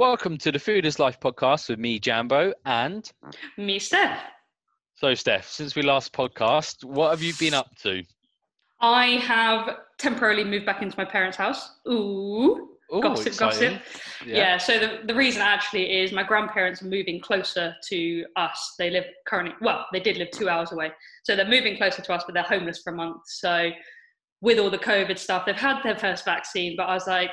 Welcome to the Food is Life podcast with me, Jambo, and Me, Steph. so Steph. Since we last podcast, what have you been up to? I have temporarily moved back into my parents' house. Ooh. Ooh, gossip, exciting. gossip. Yeah. so the, the reason actually is my grandparents are moving closer to us. They live currently, well, they did live two hours away. So they're moving closer to us, but they're homeless for a month. So with all the COVID stuff, they've had their first vaccine, but I was like,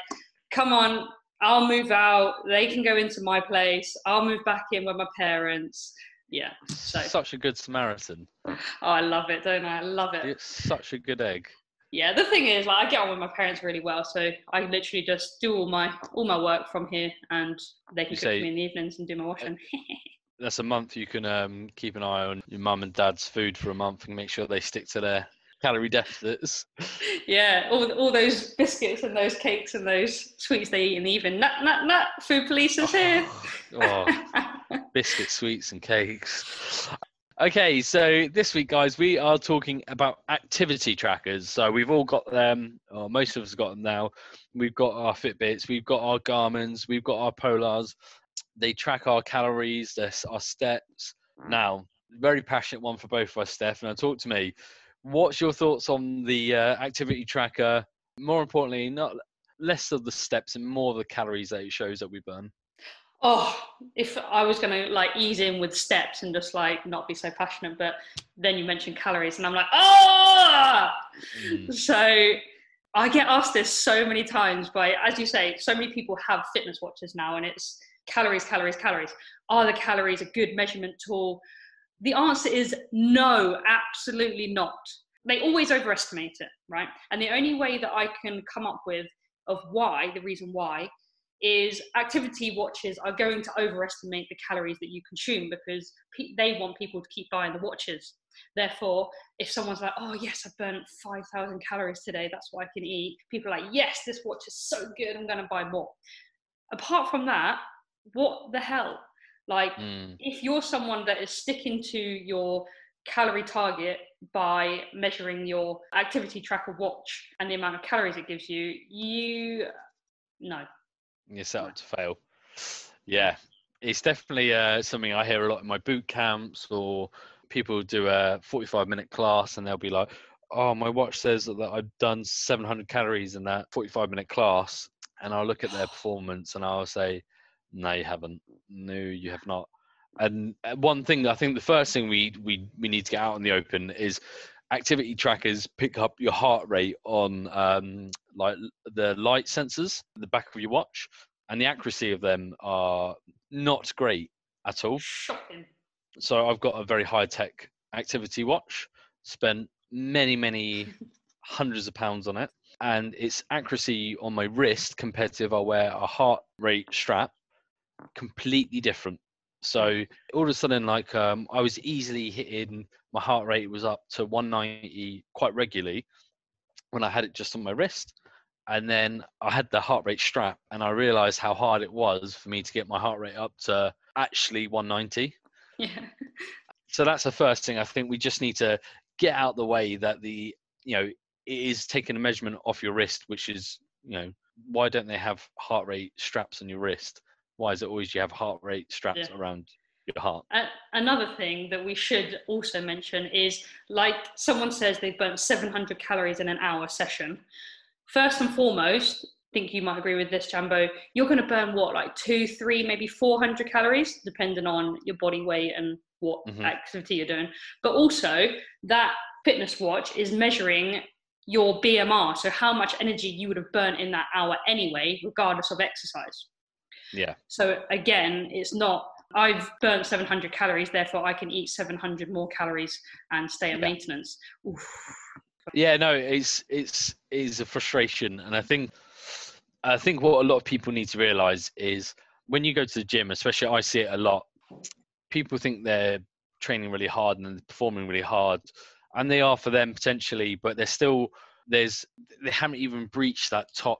come on, I'll move out. They can go into my place. I'll move back in with my parents. Yeah. So Such a good Samaritan. oh, I love it, don't I? I love it. It's such a good egg. Yeah, the thing is, like, I get on with my parents really well, so I literally just do all my all my work from here, and they can You cook say- me in the evenings and do my washing. That's a month you can um, keep an eye on your mum and dad's food for a month and make sure they stick to their calorie deficits. yeah, all all those biscuits and those cakes and those sweets they eat in the evening. Nut nut nut. Food police is here. oh, oh biscuits, sweets, and cakes. Okay, so this week, guys, we are talking about activity trackers. So we've all got them, or most of us got them now. We've got our Fitbits, we've got our Garmin's, we've got our Polars. They track our calories, our steps. Mm. Now, very passionate one for both of us, Steph. Now, talk to me. What's your thoughts on the uh, activity tracker? More importantly, not less of the steps and more of the calories that it shows that we burn. oh, if I was gonna like ease in with steps and just like not be so passionate, but then you mentioned calories, and I'm like, oh. Mm. So I get asked this so many times by, as you say, so many people have fitness watches now, and it's calories, calories, calories. Are the calories a good measurement tool? The answer is no, absolutely not. They always overestimate it, right? And the only way that I can come up with of why, the reason why, is activity watches are going to overestimate the calories that you consume because they want people to keep buying the watches. Therefore, if someone's like, oh, yes, I've burnt 5,000 calories today, that's what I can eat, people are like, yes, this watch is so good, I'm going to buy more. Apart from that, what the hell? Like, Mm. if you're someone that is sticking to your calorie target by measuring your activity tracker watch and the amount of calories it gives you, you, no. you're set up to fail. Yeah, it's definitely uh, something I hear a lot in my boot camps or people do a 45 minute class and they'll be like, oh, my watch says that I've done 700 calories in that 45 minute class. And I'll look at their performance and I'll say, no, you haven't. No, you have not. And uh, one thing, I think the first thing we, we, we need to get out in the open is activity trackers pick up your heart rate on um, like the light sensors at the back of your watch and the accuracy of them are not great at all Shocking. so i've got a very high tech activity watch spent many many hundreds of pounds on it and its accuracy on my wrist compared to if i wear a heart rate strap completely different. So all of a sudden like um, i was easily hitting my heart rate was up to 190 quite regularly when i had it just on my wrist. And then i had the heart rate strap and i realized how hard it was for me to get my heart rate up to actually 190 Yeah. so that's the first thing i think we just need to get out the way that the you know it is taking a measurement off your wrist which is you know why don't they have heart rate straps on your wrist why is it always you have heart rate straps Yeah. around your heart A- another thing that we should also mention is like someone says they've burnt 700 calories in an hour session. First and foremost, I think you might agree with this, Jambo. You're going to burn what, like two, three, maybe 400 calories, depending on your body weight and what Mhm. activity you're doing. But also, that fitness watch is measuring your BMR, so how much energy you would have burnt in that hour anyway, regardless of exercise. Yeah So again, it's not I've burnt 700 calories, therefore I can eat 700 more calories and stay at Yeah. maintenance. Oof. yeah no it's it's is a frustration and i think i think what a lot of people need to realize is when you go to the gym especially i see it a lot people think they're training really hard and performing really hard and they are for them potentially but they're still there's they haven't even breached that top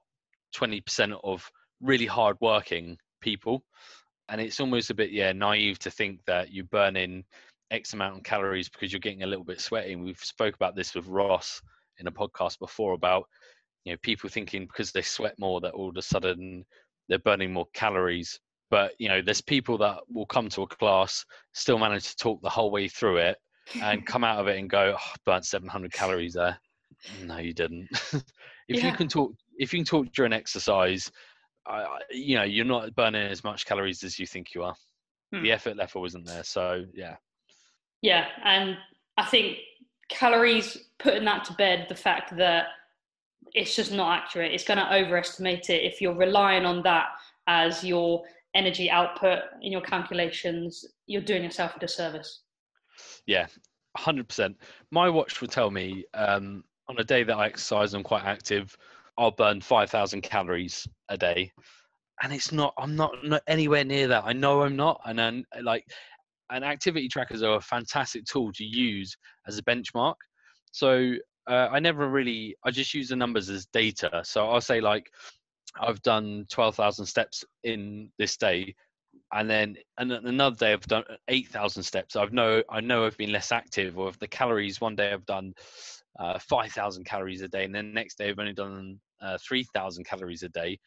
20% of really hard working people. And it's almost a bit yeah naive to think that you burn in x amount of calories because you're getting a little bit sweaty. And we've spoke about this with ross in a podcast before about you know people thinking because they sweat more that all of a sudden they're burning more calories. But you know there's people that will come to a class still manage to talk the whole way through it and come out of it and go oh, burnt 700 calories there. No you didn't. If Yeah. you can talk if you can talk during exercise I, you know you're not burning as much calories as you think you are Hmm. the effort level wasn't there so yeah Yeah, and I think calories putting that to bed, the fact that it's just not accurate, it's going to overestimate it if you're relying on that as your energy output in your calculations. You're doing yourself a disservice. Yeah, hundred percent. My watch will tell me um, on a day that I exercise, and I'm quite active. I'll burn five thousand calories a day, and it's not. I'm not, not anywhere near that. I know I'm not, and then like, and activity trackers are a fantastic tool to use as a benchmark. So uh, I never really. I just use the numbers as data. So I'll say like, I've done twelve thousand steps in this day and then and another day I've done eight thousand steps. I've know I know I've been less active, or if the calories one day I've done uh, five thousand calories a day, and then next day I've only done uh, three thousand calories a day,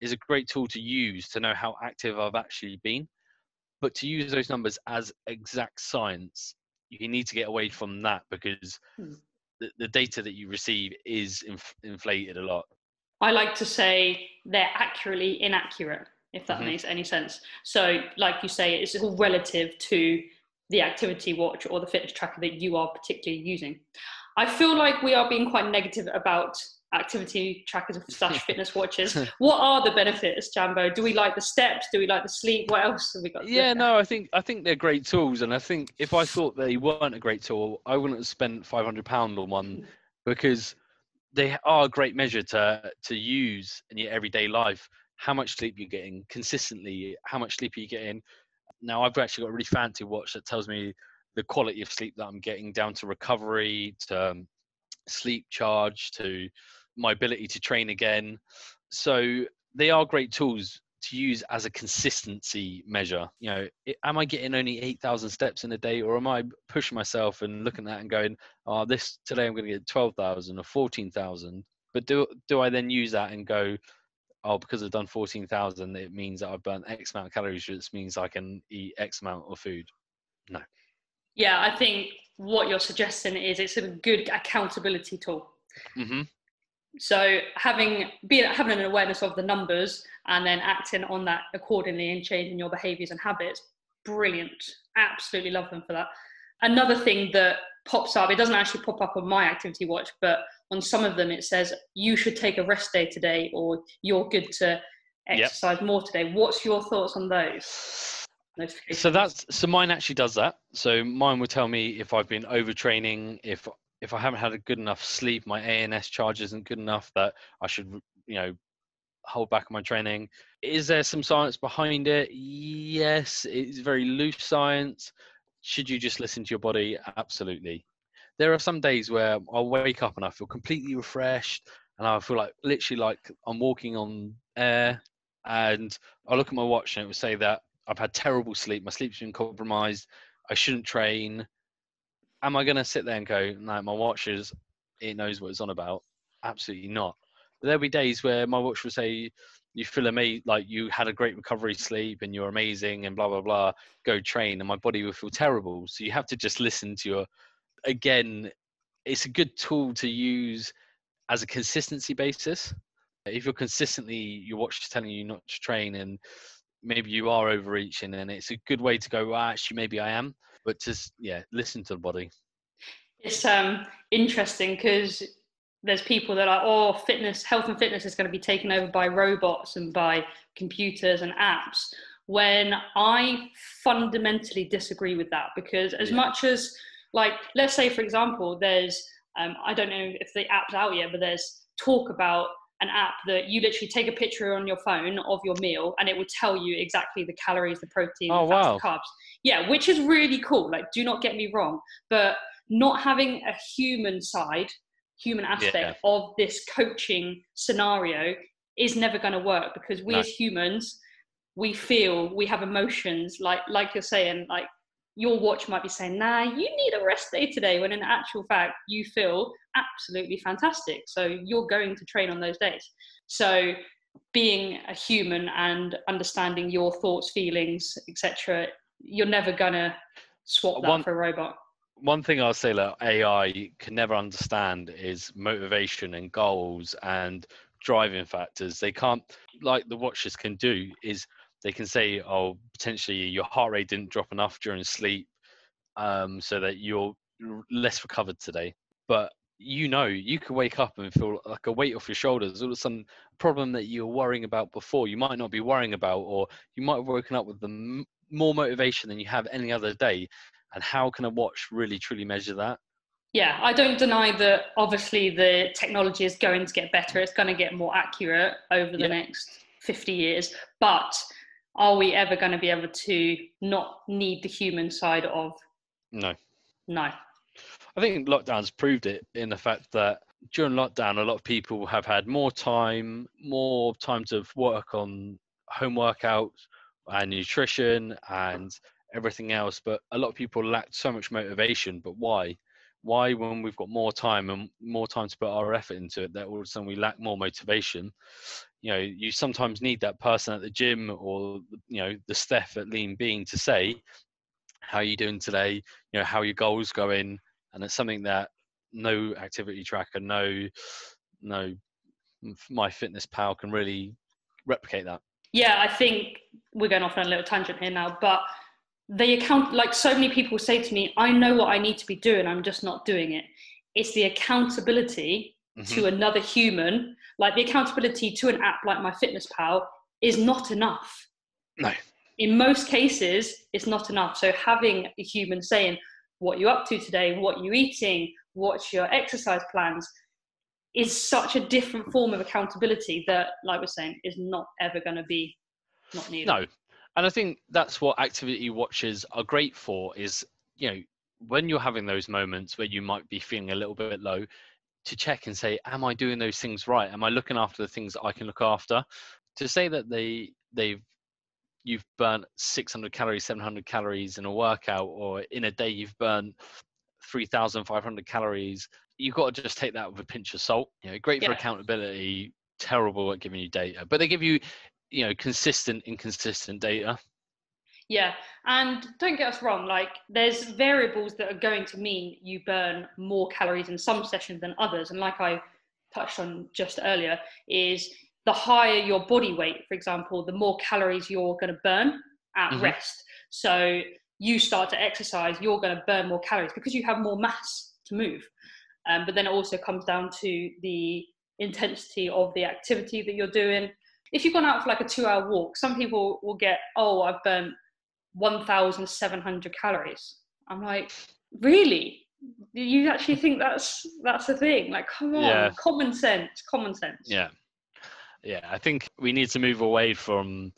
is a great tool to use to know how active I've actually been. But to use those numbers as exact science, you need to get away from that because Hmm. the, the data that you receive is inf- inflated a lot. I like to say they're accurately inaccurate, if that Mhm. makes any sense. So, like you say, it's all relative to the activity watch or the fitness tracker that you are particularly using. I feel like we are being quite negative about activity trackers slash fitness watches. What are the benefits, Jambo? Do we like the steps? Do we like the sleep? What else have we got? Yeah, no, I think I think they're great tools, and I think if I thought they weren't a great tool, I wouldn't have spent five hundred pound on one because they are a great measure to to use in your everyday life. How much sleep you're getting consistently, how much sleep are you're getting. Now I've actually got a really fancy watch that tells me the quality of sleep that I'm getting down to recovery, to um, sleep charge, to my ability to train again. So they are great tools to use as a consistency measure. You know, i- am I getting only 8,000 steps in a day or am I pushing myself and looking at that and going, oh, this today I'm going to get 12,000 or 14,000. But do, do I then use that and go, oh, because I've done 14,000, it means that I've burnt X amount of calories, which means I can eat X amount of food. No. Yeah, I think what you're suggesting is it's a good accountability tool. hmm So having being having an awareness of the numbers and then acting on that accordingly and changing your behaviours and habits, brilliant. Absolutely love them for that. Another thing that pops up, it doesn't actually pop up on my activity watch, but on some of them it says you should take a rest day today or you're good to Yep. exercise more today. What's your thoughts on those? So that's so mine actually does that. So mine will tell me if I've been overtraining, if if I haven't had a good enough sleep, my ANS charge isn't good enough that I should you know hold back on my training. Is there some science behind it? Yes, it's very loose science. Should you just listen to your body? Absolutely. There are some days where I'll wake up and I feel completely refreshed and I feel like literally like I'm walking on air and I look at my watch and it will say that I've had terrible sleep. My sleep's been compromised. I shouldn't train. Am I going to sit there and go, no, my watch is, it knows what it's on about? Absolutely not. But there'll be days where my watch will say, you feel amazing, like you had a great recovery sleep and you're amazing and blah, blah, blah. Go train. And my body will feel terrible. So you have to just listen to your, again, it's a good tool to use as a consistency basis. If you're consistently, your watch is telling you not to train and maybe you are overreaching and it's a good way to go well, actually maybe i am but just yeah listen to the body It's um, interesting because there's people that are, oh, fitness, health and fitness is going to be taken over by robots and by computers and apps. When I fundamentally disagree with that, because as Yeah. much as, like, let's say, for example, there's, um, I don't know if the app's out yet, but there's talk about an app that you literally take a picture on your phone of your meal and it will tell you exactly the calories, the protein, Oh, the fats, wow. the carbs. Yeah, which is really cool. Like, do not get me wrong, but not having a human side, human aspect Yeah. of this coaching scenario is never going to work because we No. as humans, we feel, we have emotions. Like like you're saying, like your watch might be saying, "Nah, you need a rest day today," when in actual fact you feel absolutely fantastic. So you're going to train on those days. So being a human and understanding your thoughts, feelings, etc., you're never gonna swap that One- for a robot. one thing I'll say that AI can never understand is motivation and goals and driving factors. They can't, like the watches can do, is they can say, oh, potentially your heart rate didn't drop enough during sleep, um, so that you're less recovered today. But you know, you could wake up and feel like a weight off your shoulders. All of sudden, problem that you were worrying about before, you might not be worrying about, or you might have woken up with the m- more motivation than you have any other day and how can a watch really truly measure that Yeah, I don't deny that obviously the technology is going to get better. It's going to get more accurate over the Yeah. next 50 years. But are we ever going to be able to not need the human side of no. No? i think lockdown's proved it in the fact that during lockdown a lot of people have had more time more time to work on home workouts and nutrition and everything else but a lot of people lacked so much motivation. But why why when we've got more time and more time to put our effort into it that all of a sudden we lack more motivation. You know you sometimes need that person at the gym or you know the Steph at lean bean to say how are you doing today? You know how are your goals going? And it's something that no activity tracker no no MyFitnessPal can really replicate that. Yeah, I think we're going off on a little tangent here now, but they account like so many people say to me, I know what I need to be doing, I'm just not doing it. It's the accountability Mhm. to another human, like the accountability to an app like MyFitnessPal is not enough. no In most cases, it's not enough. So having a human saying, what you're up to today, what you're eating, what's your exercise plans, is such a different form of accountability that, like we're saying, is not ever going to be not needed. No, and I think that's what activity watches are great for. Is you know when you're having those moments where you might be feeling a little bit low, to check and say, "Am I doing those things right? Am I looking after the things that I can look after?" To say that they they've you've burnt 600 calories, 700 calories in a workout, or in a day you've burnt 3,500 calories. You've got to just take that with a pinch of salt. You know, great for Yeah. accountability, terrible at giving you data, but they give you you know consistent inconsistent data Yeah, and don't get us wrong, like there's variables that are going to mean you burn more calories in some sessions than others. And like I touched on just earlier, is the higher your body weight, for example, the more calories you're going to burn at Mhm. rest. So you start to exercise, you're going to burn more calories because you have more mass to move. Um, but then it also comes down to the intensity of the activity that you're doing. If you've gone out for like a two hour walk, some people will get, oh, I've burnt 1,700 calories. I'm like, really? Do you actually think that's that's a thing? Like, come on, Yeah. common sense, common sense. yeah yeah i think we need to move away from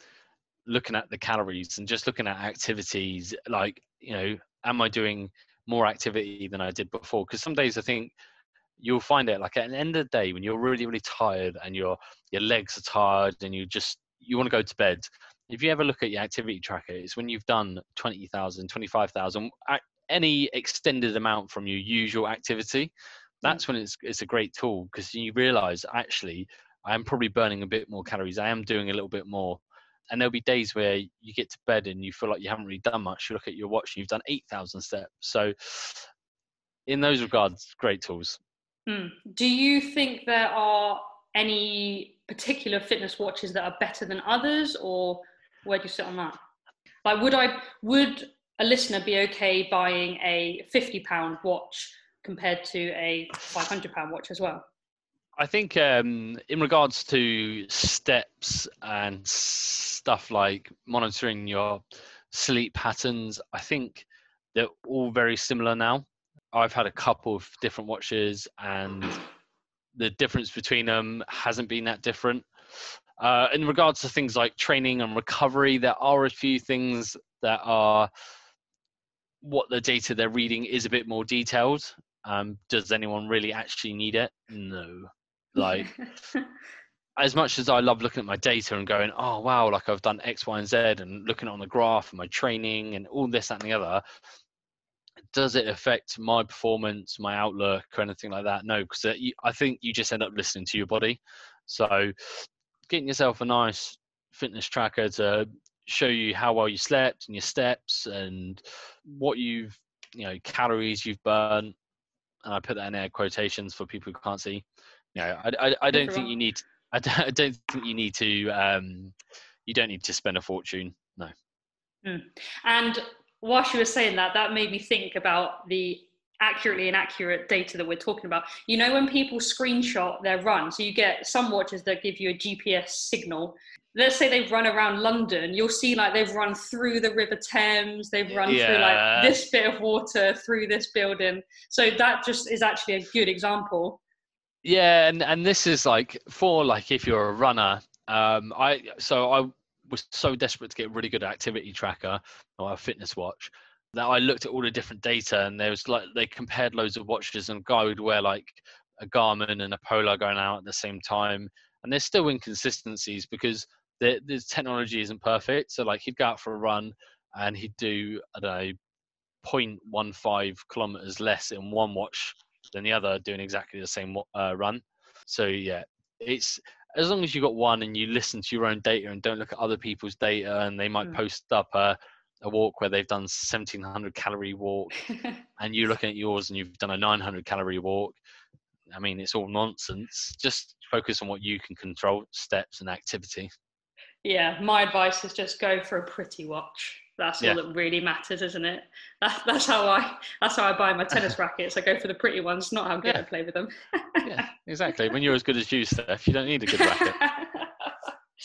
looking at the calories and just looking at activities like you know am i doing more activity than i did before because some days i think you'll find it like at the end of the day when you're really really tired and your your legs are tired and you just you want to go to bed if you ever look at your activity tracker it's when you've done 20,000 25,000 ac- any extended amount from your usual activity mm. that's when it's it's a great tool because you realize actually I am probably burning a bit more calories. I am doing a little bit more. And there'll be days where you get to bed and you feel like you haven't really done much. You look at your watch and you've done 8,000 steps. So, in those regards, great tools. Hmm. Do you think there are any particular fitness watches that are better than others, or where do you sit on that? Like, would I would a listener be okay buying a fifty pound watch compared to a five hundred pound watch as well? I think um, in regards to steps and stuff like monitoring your sleep patterns, I think they're all very similar now. I've had a couple of different watches, and the difference between them hasn't been that different. Uh, in regards to things like training and recovery, there are a few things that are what the data they're reading is a bit more detailed. Um, does anyone really actually need it? No. Like, as much as I love looking at my data and going, oh wow, like I've done X, Y, and Z, and looking on the graph and my training and all this, that, and the other, does it affect my performance, my outlook, or anything like that? No, because I think you just end up listening to your body. So getting yourself a nice fitness tracker to show you how well you slept and your steps and what you've you know calories you've burned and i put that in air quotations for people who can't see you know i, I, I don't think you need I don't, I don't think you need to um you don't need to spend a fortune no mm. and whilst you were saying that that made me think about the accurately inaccurate data that we're talking about. You know, when people screenshot their run, so you get some watches that give you a GPS signal. Let's say they've run around London, you'll see like they've run through the River Thames, they've run yeah. through like this bit of water through this building. So that just is actually a good example. Yeah, and and this is like for like if you're a runner, um, I so I was so desperate to get a really good activity tracker or a fitness watch that I looked at all the different data and there was like they compared loads of watches and a guy would wear like a Garmin and a Polar going out at the same time. And there's still inconsistencies because the, the technology isn't perfect. So like he'd go out for a run and he'd do I don't know 0.15 kilometers less in one watch than the other doing exactly the same uh, run. So yeah it's as long as you've got one and you listen to your own data and don't look at other people's data and they might mm. post up a a walk where they've done 1700 calorie walk and you're looking at yours and you've done a 900 calorie walk i mean it's all nonsense. Just focus on what you can control steps and activity. Yeah my advice is just go for a pretty watch that's yeah. all that really matters isn't it that, that's how i that's how i buy my tennis rackets i go for the pretty ones not how good yeah. i play with them yeah exactly when you're as good as you steph you don't need a good racket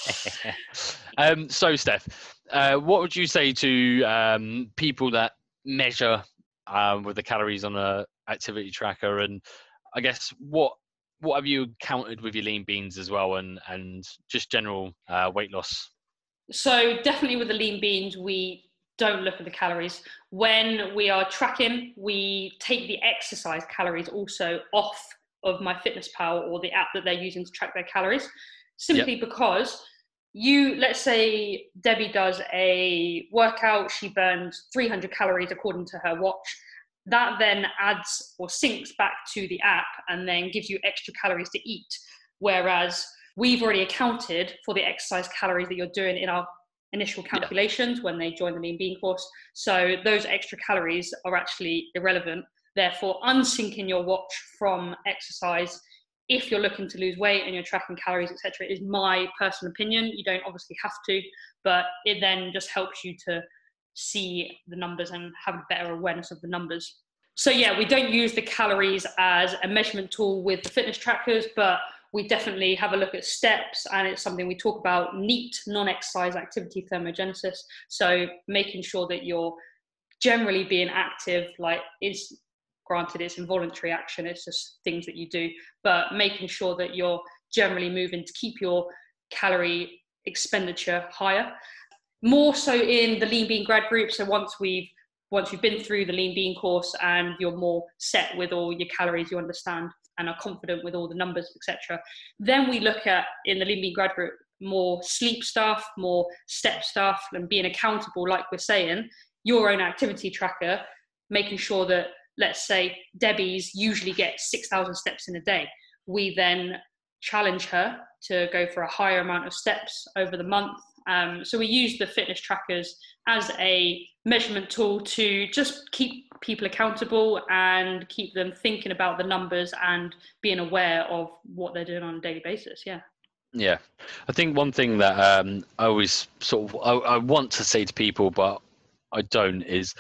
um, so, Steph, uh, what would you say to um, people that measure um, with the calories on a activity tracker? And I guess what what have you counted with your lean beans as well, and and just general uh, weight loss? So definitely with the lean beans, we don't look at the calories. When we are tracking, we take the exercise calories also off of my fitness MyFitnessPal or the app that they're using to track their calories simply yep. because you let's say debbie does a workout she burns 300 calories according to her watch that then adds or syncs back to the app and then gives you extra calories to eat whereas we've already accounted for the exercise calories that you're doing in our initial calculations yeah. when they join the lean bean course so those extra calories are actually irrelevant therefore unsyncing your watch from exercise if you're looking to lose weight and you're tracking calories, etc., is my personal opinion. You don't obviously have to, but it then just helps you to see the numbers and have a better awareness of the numbers. So yeah, we don't use the calories as a measurement tool with the fitness trackers, but we definitely have a look at steps and it's something we talk about NEAT, non-exercise activity thermogenesis. So making sure that you're generally being active like is granted it's involuntary action it's just things that you do but making sure that you're generally moving to keep your calorie expenditure higher more so in the lean bean grad group so once we've once you've been through the lean bean course and you're more set with all your calories you understand and are confident with all the numbers etc then we look at in the lean bean grad group more sleep stuff more step stuff and being accountable like we're saying your own activity tracker making sure that let's say Debbie's usually gets 6,000 steps in a day. We then challenge her to go for a higher amount of steps over the month. Um, so we use the fitness trackers as a measurement tool to just keep people accountable and keep them thinking about the numbers and being aware of what they're doing on a daily basis. Yeah. Yeah, I think one thing that um, I always sort of I, I want to say to people, but I don't, is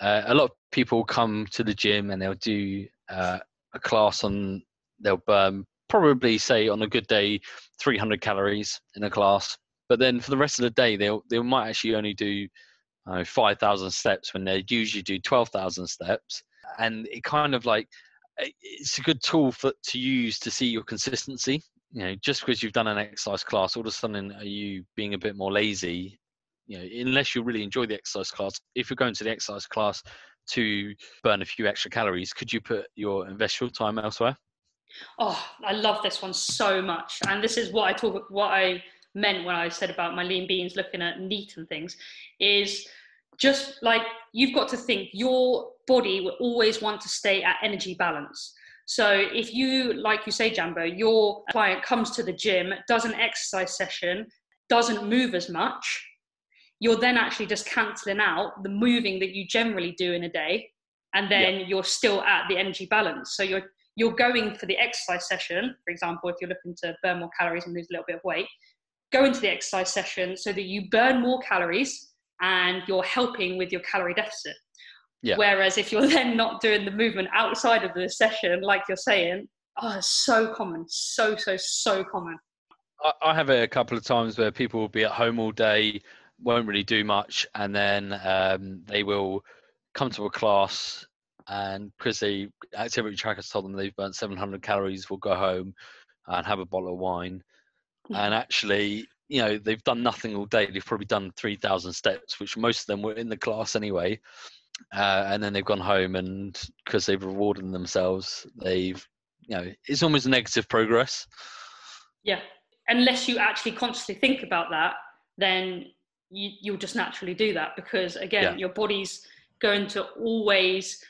uh, a lot of people come to the gym and they'll do uh, a class on they'll burn probably say on a good day 300 calories in a class but then for the rest of the day they'll they might actually only do uh, 5000 steps when they usually do 12000 steps. And it kind of like it's a good tool for to use to see your consistency. You know just because you've done an exercise class all of a sudden are you being a bit more lazy? You know unless you really enjoy the exercise class if you're going to the exercise class to burn a few extra calories could you put your invest your time elsewhere? Oh i love this one so much. And this is what i talk what i meant when i said about my lean beans looking at NEAT and things is just like you've got to think your body will always want to stay at energy balance So if you, like you say, Jambo, your client comes to the gym, does an exercise session, doesn't move as much, you're then actually just cancelling out the moving that you generally do in a day, and then you're still at the energy balance. So you're you're going for the exercise session, for example, if you're looking to burn more calories and lose a little bit of weight, go into the exercise session so that you burn more calories and you're helping with your calorie deficit. Yeah. Whereas if you're then not doing the movement outside of the session, like you're saying, oh, it's so common, so, so, so common. I have it a couple of times where people will be at home all day, won't really do much, and then um, they will come to a class and because the activity trackers told them they've burnt 700 calories, will go home and have a bottle of wine. And actually, you know, they've done nothing all day. They've probably done 3,000 steps, which most of them were in the class anyway. Uh, and then they've gone home and because they've rewarded themselves, they've, you know, it's almost negative progress. Yeah. Unless you actually consciously think about that, then you, you'll just naturally do that because, again, yeah. your body's going to always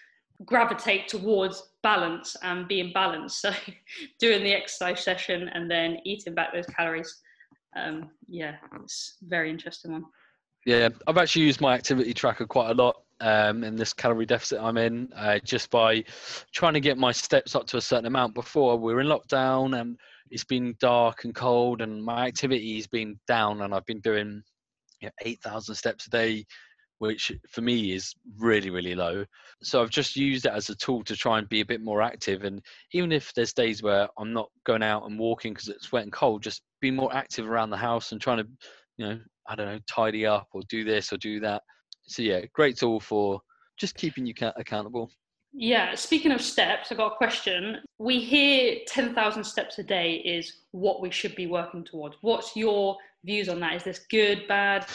gravitate towards balance and being balanced. So doing the exercise session and then eating back those calories. Um, yeah, it's very interesting one. Yeah, I've actually used my activity tracker quite a lot um, in this calorie deficit I'm in, uh, just by trying to get my steps up to a certain amount. Before we were in lockdown and it's been dark and cold, and my activity's been down, and I've been doing you know, 8,000 steps a day, which for me is really really low. So i've just used it as a tool to try and be a bit more active and even if there's days where i'm not going out and walking because it's wet and cold just be more active around the house and trying to you know i don't know tidy up or do this or do that. So yeah great tool for just keeping you accountable. Yeah speaking of steps I've got a question. We hear 10,000 steps a day is what we should be working towards. What's your views on that? Is this good bad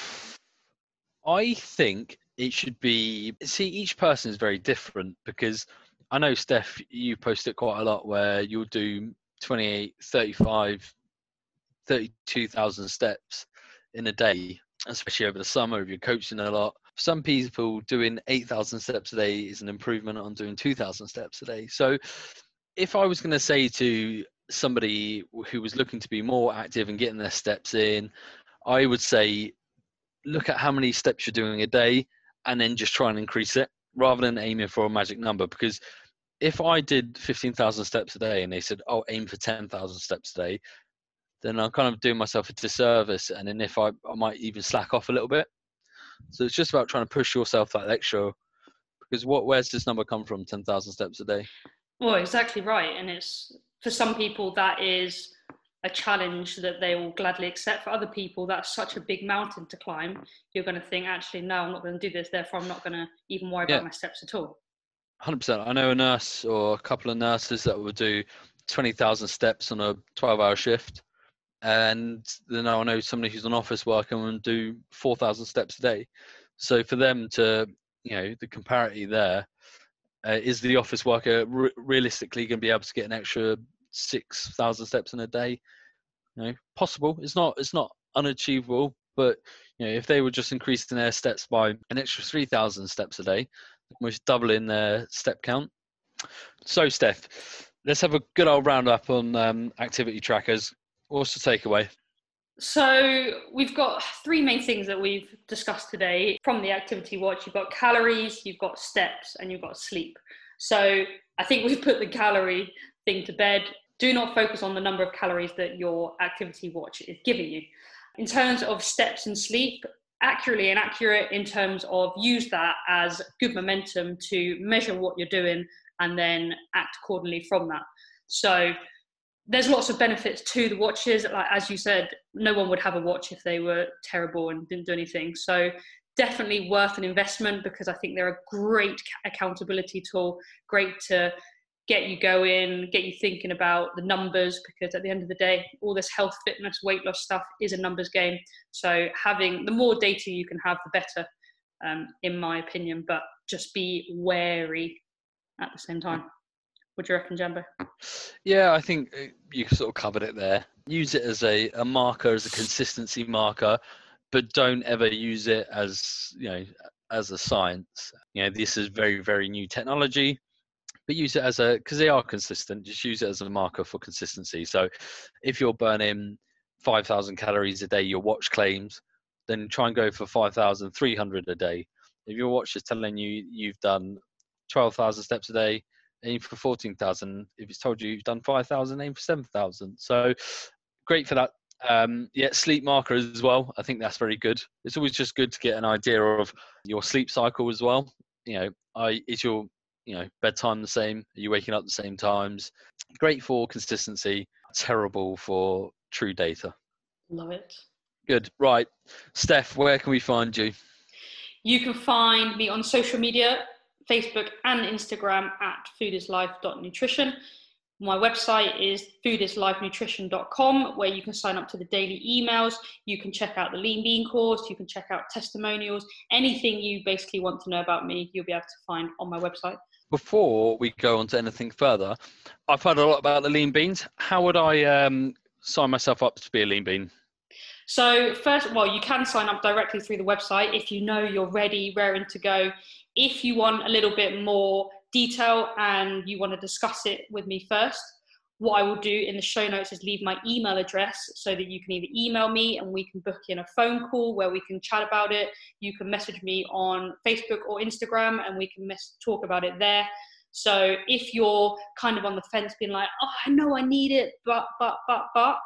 I think it should be. See, each person is very different because I know, Steph, you post it quite a lot where you'll do 28, 35, 32,000 steps in a day, especially over the summer if you're coaching a lot. Some people doing 8,000 steps a day is an improvement on doing 2,000 steps a day. So if I was going to say to somebody who was looking to be more active and getting their steps in, I would say look at how many steps you're doing a day and then just try and increase it rather than aiming for a magic number because if I did 15,000 steps a day and they said, oh, aim for 10,000 steps a day, then I'm kind of doing myself a disservice. And then if I, I might even slack off a little bit. So it's just about trying to push yourself that extra because what, where's this number come from? 10,000 steps a day. Well, exactly right. And it's for some people that is a challenge that they will gladly accept. For other people, that's such a big mountain to climb. You're going to think, actually, no, I'm not going to do this. Therefore, I'm not going to even worry yeah. about my steps at all. 100%. I know a nurse or a couple of nurses that will do 20,000 steps on a 12 hour shift. And then I know somebody who's an office worker and do 4,000 steps a day. So for them to, you know, the comparity there uh, is the office worker re- realistically going to be able to get an extra six thousand steps in a day. You know, possible. It's not. It's not unachievable. But you know, if they were just increasing their steps by an extra three thousand steps a day, almost doubling their step count. So, Steph, let's have a good old roundup on um, activity trackers. What's the takeaway? So we've got three main things that we've discussed today from the activity watch. You've got calories, you've got steps, and you've got sleep. So I think we've put the calorie thing to bed do not focus on the number of calories that your activity watch is giving you. In terms of steps and sleep, accurately and accurate in terms of use that as good momentum to measure what you're doing and then act accordingly from that. So there's lots of benefits to the watches. Like as you said, no one would have a watch if they were terrible and didn't do anything. So definitely worth an investment because I think they're a great accountability tool, great to get you going, get you thinking about the numbers, because at the end of the day, all this health, fitness, weight loss stuff is a numbers game. So having the more data you can have, the better, um, in my opinion. But just be wary at the same time. What do you reckon, Jambo? Yeah, I think uh, you sort of covered it there. Use it as a, a marker, as a consistency marker, but don't ever use it as you know as a science. You know, this is very very new technology but use it as a because they are consistent. Just use it as a marker for consistency. So if you're burning 5,000 calories a day, your watch claims, then try and go for 5,300 a day. If your watch is telling you you've done 12,000 steps a day, aim for 14,000. If it's told you you've done 5,000, aim for 7,000. So great for that. Um, yeah, sleep marker as well. I think that's very good. It's always just good to get an idea of your sleep cycle as well. You know, I is your you know bedtime the same? Are you waking up the same times? Great for consistency. Terrible for true data. Love it. Good. Right, Steph, where can we find you? You can find me on social media, Facebook and Instagram at foodislife.nutrition. My website is foodislifenutrition.com, where you can sign up to the daily emails. You can check out the lean bean course. You can check out testimonials. Anything you basically want to know about me, you'll be able to find on my website. Before we go on to anything further, I've heard a lot about the lean beans. How would I um, sign myself up to be a lean bean? So first, well, you can sign up directly through the website if you know you're ready, raring to go. If you want a little bit more detail and you want to discuss it with me first, what I will do in the show notes is leave my email address so that you can either email me and we can book in a phone call where we can chat about it. You can message me on Facebook or Instagram and we can mess- talk about it there. So if you're kind of on the fence, being like, oh, I know I need it, but, but, but, but,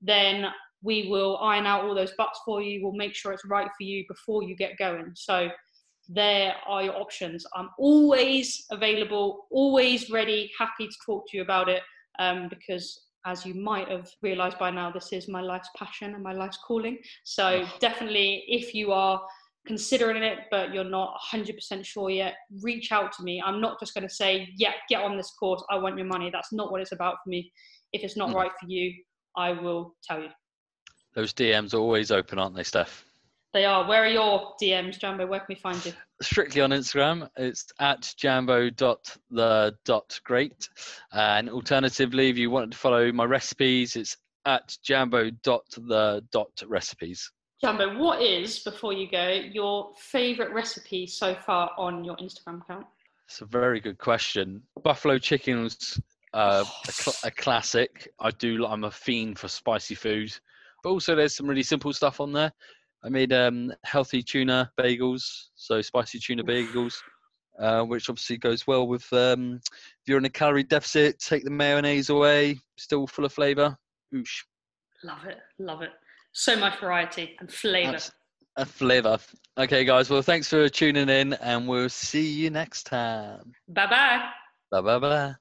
then we will iron out all those buts for you. We'll make sure it's right for you before you get going. So there are your options. I'm always available, always ready, happy to talk to you about it um, because as you might have realized by now, this is my life's passion and my life's calling. So definitely, if you are considering it, but you're not 100% sure yet, reach out to me. I'm not just going to say, yeah, get on this course. I want your money. That's not what it's about for me. If it's not mm. right for you, I will tell you. Those DMs are always open, aren't they, Steph? They are. Where are your DMs, Jambo? Where can we find you? Strictly on Instagram. It's at jambo.the.great. And alternatively, if you wanted to follow my recipes, it's at jambo.the.recipes. Jambo, what is, before you go, your favourite recipe so far on your Instagram account? It's a very good question. Buffalo chickens, uh, a, cl- a classic. I do. I'm a fiend for spicy food, but also there's some really simple stuff on there. I made um, healthy tuna bagels, so spicy tuna bagels, uh, which obviously goes well with um, if you're in a calorie deficit. Take the mayonnaise away, still full of flavour. Oosh. Love it, love it. So much variety and flavour. A flavour. Okay, guys. Well, thanks for tuning in, and we'll see you next time. Bye bye. Bye bye bye.